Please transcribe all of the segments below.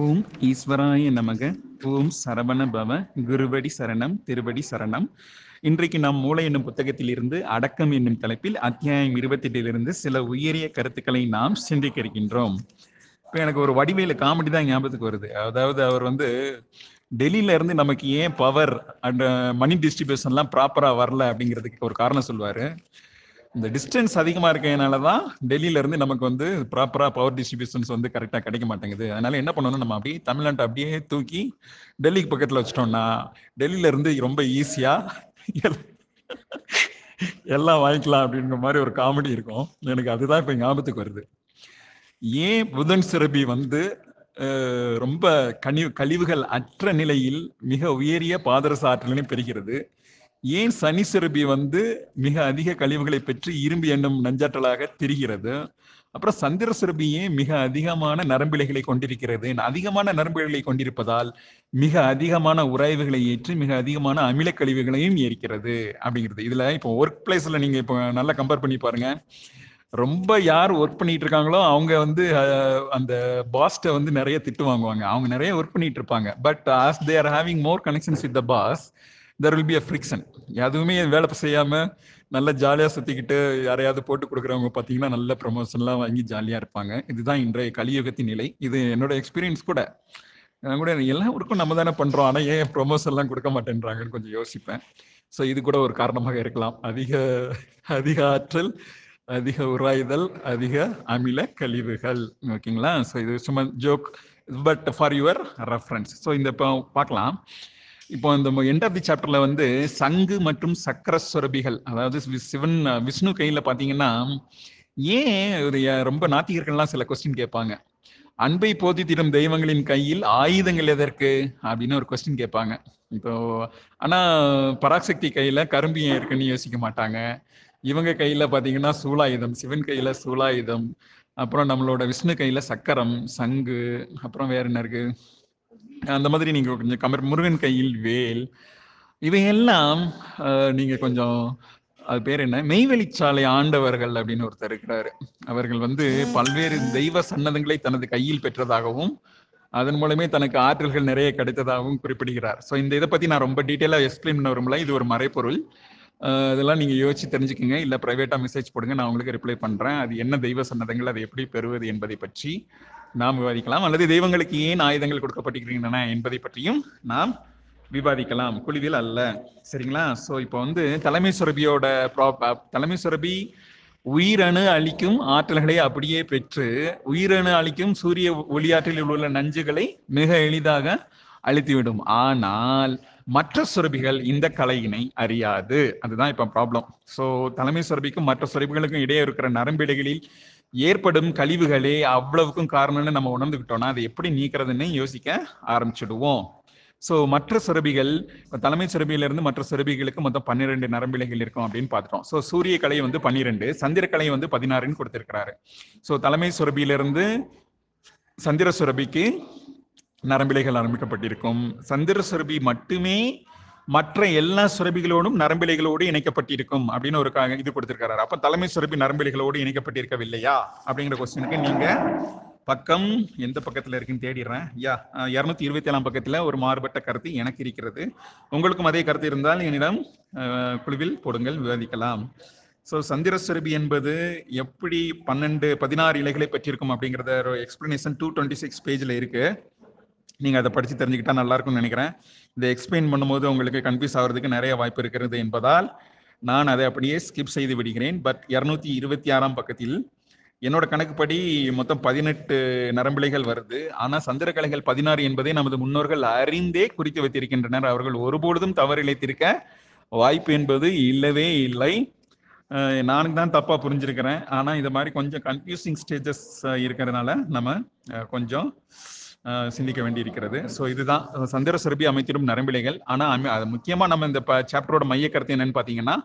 ஓம் ஈஸ்வராய நமக. ஓம் சரவண பவ. குருவடி சரணம் திருவடி சரணம். இன்றைக்கு நாம் மூளை என்னும் புத்தகத்தில் இருந்து அடக்கம் என்னும் தலைப்பில் அத்தியாயம் இருபத்தெட்டிலிருந்து சில உயரிய கருத்துக்களை நாம் சிந்திக்க இருக்கின்றோம் இப்போ எனக்கு ஒரு வடிவேலு காமெடி தான் ஞாபகத்துக்கு வருது. அதாவது அவர் வந்து டெல்லியில இருந்து நமக்கு ஏன் பவர் அண்ட் மணி டிஸ்ட்ரிபியூஷன்லாம் ப்ராப்பரா வரல அப்படிங்கிறதுக்கு ஒரு காரணம் சொல்லுவாரு. இந்த டிஸ்டன்ஸ் அதிகமா இருக்கிறதுனால தான் டெல்லியில இருந்து நமக்கு வந்து ப்ராப்பரா பவர் டிஸ்ட்ரிபியூஷன்ஸ் வந்து கரெக்டா கிடைக்க மாட்டேங்குது. அதனால என்ன பண்ணணும் நம்ம அப்படியே தமிழ்நாட்டை அப்படியே தூக்கி டெல்லிக்கு பக்கத்துல வச்சிட்டோம்னா டெல்லியில இருந்து ரொம்ப ஈஸியா எல்லாம் வாங்கிக்கலாம் அப்படிங்கிற மாதிரி ஒரு காமெடி இருக்கும். எனக்கு அதுதான் இப்ப ஞாபகத்துக்கு வருது. ஏன் புதன் சிறபி வந்து ரொம்ப கனி கழிவுகள் அற்ற நிலையில் மிக உயரிய பாதரச ஆற்றலையும் பெறுகிறது? ஏன் சனி சிறுபி வந்து மிக அதிக கழிவுகளை பெற்று இரும்பு எண்ணும் நஞ்சாற்றலாக திரிகிறது? அப்புறம் சந்திர சிறபி ஏன் மிக அதிகமான நரம்பிலைகளை கொண்டிருக்கிறது? அதிகமான நரம்பிலைகளை கொண்டிருப்பதால் மிக அதிகமான உராய்வுகளை ஏற்றி மிக அதிகமான அமில கழிவுகளையும் ஏற்கிறது அப்படிங்கிறது. இதுல இப்போ ஒர்க் பிளேஸ்ல நீங்க இப்போ நல்லா கம்பேர் பண்ணி பாருங்க. ரொம்ப யார் ஒர்க் பண்ணிட்டு இருக்காங்களோ அவங்க வந்து அந்த பாஸ்ட்டை வந்து நிறைய திட்டு வாங்குவாங்க. அவங்க நிறைய ஒர்க் பண்ணிட்டு இருப்பாங்க. But as they are having more connections with the boss there will be a friction எதுவுமே வேலை செய்யாமல் நல்ல ஜாலியாக சுற்றிக்கிட்டு யாரையாவது போட்டு கொடுக்குறவங்க பார்த்தீங்கன்னா நல்ல ப்ரொமோஷன்லாம் வாங்கி ஜாலியாக இருப்பாங்க. இதுதான் இன்றைய கலியுகத்தின் நிலை. இது என்னோட எக்ஸ்பீரியன்ஸ் கூட. நான் கூட எல்லா ஊருக்கும் நம்ம தானே பண்ணுறோம் ஆனால் ஏன் ப்ரொமோஷன்லாம் கொடுக்க மாட்டேன்றாங்கன்னு கொஞ்சம் யோசிப்பேன். ஸோ இது கூட ஒரு காரணமாக இருக்கலாம். அதிக அதிக ஆற்றல் அதிக உராய்தல் அதிக அமில கழிவுகள். ஓகேங்களா ஸோ இது சும்மா joke but for your reference so இந்த இப்போ பார்க்கலாம். இப்போ இந்த எண்ட் ஆஃப் தி சாப்டர்ல வந்து சங்கு மற்றும் சக்கர சுரபிகள் அதாவது சிவன் விஷ்ணு கையில பாத்தீங்கன்னா ஏன் ஒரு ரொம்ப நாத்திகர்கள்லாம் சில கொஸ்டின் கேட்பாங்க. அன்பை போதி திடும் தெய்வங்களின் கையில் ஆயுதங்கள் எதற்கு? அப்படின்னு ஒரு கொஸ்டின் கேட்பாங்க. இப்போ ஆனா பராசக்தி கையில கரும்பு ஏன் இருக்குன்னு யோசிக்க மாட்டாங்க. இவங்க கையில பாத்தீங்கன்னா சூலாயுதம் சிவன் கையில சூலாயுதம் அப்புறம் நம்மளோட விஷ்ணு கையில சக்கரம் சங்கு அப்புறம் வேற என்ன இருக்கு? அந்த மாதிரி நீங்க கொஞ்சம் கமர் முருகன் கையில் வேல். இவையெல்லாம் அஹ், நீங்க கொஞ்சம் அது பேர் என்ன? மெய்வெளிச்சாலை ஆண்டவர்கள் அப்படின்னு ஒருத்தர் இருக்கிறாரு. அவர்கள் வந்து பல்வேறு தெய்வ சன்னதங்களை தனது கையில் பெற்றதாகவும் அதன் மூலமே தனக்கு ஆற்றல்கள் நிறைய கிடைத்ததாகவும் குறிப்பிடுகிறார். ஸோ இந்த இதை பத்தி நான் ரொம்ப டீட்டெயிலாக எக்ஸ்பிளைன் பண்ண விரும்பல. இது ஒரு மறைப்பொருள் அஹ், இதெல்லாம் நீங்க யோசிச்சு தெரிஞ்சுக்கங்க. இல்ல பிரைவேட்டா மெசேஜ் போடுங்க. நான் உங்களுக்கு ரிப்ளை பண்றேன். அது என்ன தெய்வ சன்னதங்கள் அதை எப்படி பெறுவது என்பதை பற்றி. நாம் விவாதிக்கலாம். அல்லது தெய்வங்களுக்கு ஏன் ஆயுதங்கள் கொடுக்கப்பட்டிருக்கின்றன என்பதை பற்றியும் நாம் விவாதிக்கலாம். குழுவில் அல்ல. சரிங்களா? ஸோ இப்போ வந்து தலைமை சுரபியோட ப்ரா- தலைமை சுரபி உயிரணு அளிக்கும் ஆற்றல்களை அப்படியே பெற்று உயிரணு அளிக்கும் சூரிய ஒளியாற்றலில் உள்ள நஞ்சுகளை மிக எளிதாக அழித்துவிடும். ஆனால் மற்ற சுரபிகள் இந்த கலையினை அறியாது. அதுதான் இப்ப ப்ராப்ளம் ஸோ தலைமை சுரபிக்கும் மற்ற சுரபிகளுக்கும் இடையே இருக்கிற நரம்பிடைகளில் ஏற்படும் கழிவுகளே அவ்வளவுக்கும் காரணம்னு நம்ம உணர்ந்துக்கிட்டோம்னா அதை எப்படி நீக்கிறதுன்னு யோசிக்க ஆரம்பிச்சிடுவோம். ஸோ மற்ற சுரபிகள் தலைமை சுரபியிலிருந்து மற்ற சுரபிகளுக்கு மொத்தம் பன்னிரெண்டு நரம்பிலைகள் இருக்கும் அப்படின்னு பார்த்துட்டோம். ஸோ சூரிய கலை வந்து பன்னிரெண்டு சந்திரக்கலை வந்து பதினாறுன்னு கொடுத்துருக்கிறாரு. ஸோ தலைமை சுரபியிலிருந்து சந்திர சுரபிக்கு நரம்பிலைகள் ஆரம்பிக்கப்பட்டிருக்கும் சந்திர சுரபி மட்டுமே மற்ற எல்லா சுரபிகளோடும் நரம்பிலைகளோடு இணைக்கப்பட்டிருக்கும் அப்படின்னு ஒரு இது கொடுத்திருக்காரு. அப்ப தலைமை சுரபி நரம்பிலைகளோடு இணைக்கப்பட்டிருக்கவில்லையா? அப்படிங்கிற கொஸ்டினுக்கு நீங்க பக்கம் எந்த பக்கத்துல இருக்குன்னு தேடிடுறேன். யா இருநூத்தி இருபத்தி ஏழாம் பக்கத்துல ஒரு மாறுபட்ட கருத்து எனக்கு இருக்கிறது. உங்களுக்கும் அதே கருத்து இருந்தால் என்னிடம் குழுவில் போடுங்கள் விவாதிக்கலாம். ஸோ சந்திர சுரபி என்பது எப்படி பன்னெண்டு பதினாறு இலைகளை பெற்றிருக்கும் அப்படிங்கிறத ஒரு எக்ஸ்பிளனேஷன் டூ டுவெண்ட்டி சிக்ஸ் பேஜில் இருக்கு. நீங்க அதை படிச்சு தெரிஞ்சுக்கிட்டா நல்லா இருக்கும்னு நினைக்கிறேன். இதை எக்ஸ்பிளைன் பண்ணும்போது உங்களுக்கு கன்ஃபியூஸ் ஆகிறதுக்கு நிறைய வாய்ப்பு இருக்கிறது என்பதால் நான் அதை அப்படியே ஸ்கிப் செய்து விடுகிறேன். பட் இருநூத்தி இருபத்தி ஆறாம் பக்கத்தில் என்னோட கணக்குப்படி மொத்தம் பதினெட்டு நரம்பிலைகள் வருது. ஆனா சந்திரக்கலைகள் பதினாறு என்பதை நமது முன்னோர்கள் அறிந்தே குறித்து வைத்திருக்கின்றனர். அவர்கள் ஒருபொழுதும் தவறிழைத்திருக்க வாய்ப்பு என்பது இல்லவே இல்லை. அஹ் நானும் தான் தப்பா புரிஞ்சிருக்கிறேன். ஆனா இது மாதிரி கொஞ்சம் கன்ஃபியூசிங் ஸ்டேஜஸ் இருக்கிறதுனால நம்ம கொஞ்சம் சிந்திக்க வேண்டி இருக்கிறது ஸோ இதுதான் சந்திர சுரபி அமைத்திடும் நரம்பிலைகள் ஆனால் முக்கியமாக அது நம்ம இந்த சாப்டரோட மைய கருத்து என்னன்னு பார்த்தீங்கன்னா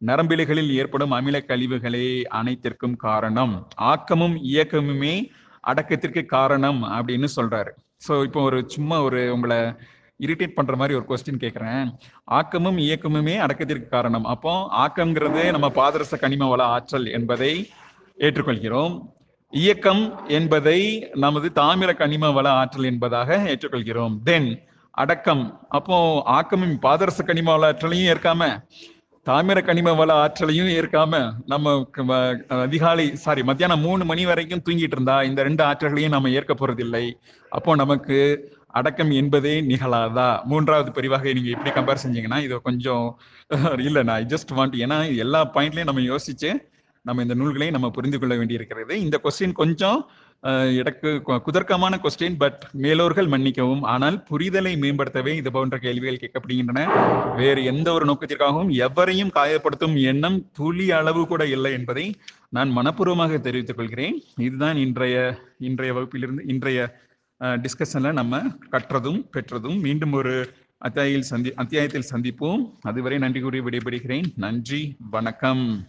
நரம்பிலைகளில் ஏற்படும் அமில கழிவுகளே அனைத்திற்கும் காரணம். ஆக்கமும் இயக்கமுமே அடக்கத்திற்கு காரணம் அப்படின்னு சொல்றாரு. ஸோ இப்போ ஒரு சும்மா ஒரு உங்களை இரிட்டேட் பண்ற மாதிரி ஒரு கொஸ்டின் கேட்குறேன் ஆக்கமும் இயக்கமுமே அடக்கத்திற்கு காரணம். அப்போ ஆக்கம்ங்கிறது நம்ம பாதரச கனிம வள ஆற்றல் என்பதை ஏற்றுக்கொள்கிறோம். இயக்கம் என்பதை நமது தாமிர கனிம வள ஆற்றல் என்பதாக ஏற்றுக்கொள்கிறோம். தென் அடக்கம். அப்போ ஆக்கமும் பாதரச கனிம வள ஆற்றலையும் ஏற்காம தாமிர கனிம வள ஆற்றலையும் ஏற்காம நம்ம வ- அதிகாலை சாரி மத்தியானம் மூணு மணி வரைக்கும் தூங்கிட்டு இருந்தா இந்த ரெண்டு ஆற்றல்களையும் நம்ம ஏற்க போறதில்லை. அப்போ நமக்கு அடக்கம் என்பதே நிகழாதா? மூன்றாவது பிரிவாக நீங்க இப்படி கம்பேர் செஞ்சீங்கன்னா இது கொஞ்சம் இல்லை நான் ஜஸ்ட் வாண்ட் ஏன்னா எல்லா பாயிண்ட்லயும் நம்ம யோசிச்சு நம்ம இந்த நூல்களை நம்ம புரிந்து கொள்ள வேண்டியிருக்கிறது. இந்த கொஸ்டின் கொஞ்சம் எடக்கு எனக்கு குதர்க்கமான கொஸ்டின் பட் மேலோர்கள் மன்னிக்கவும். ஆனால் புரிதலை மேம்படுத்தவே இது போன்ற கேள்விகள் கேட்கப்படுகின்றன. வேறு எந்த ஒரு நோக்கத்திற்காகவும் எவரையும் காயப்படுத்தும் எண்ணம் துளி அளவு கூட இல்லை என்பதை நான் மனப்பூர்வமாக தெரிவித்துக் கொள்கிறேன். இதுதான் இன்றைய இன்றைய வகுப்பிலிருந்து இன்றைய டிஸ்கஷன்ல நம்ம கற்றதும் பெற்றதும் மீண்டும் ஒரு அத்தியாயில் சந்தி அத்தியாயத்தில் சந்திப்போம். அதுவரை நன்றி கூறி விடைபெறுகிறேன். நன்றி வணக்கம்.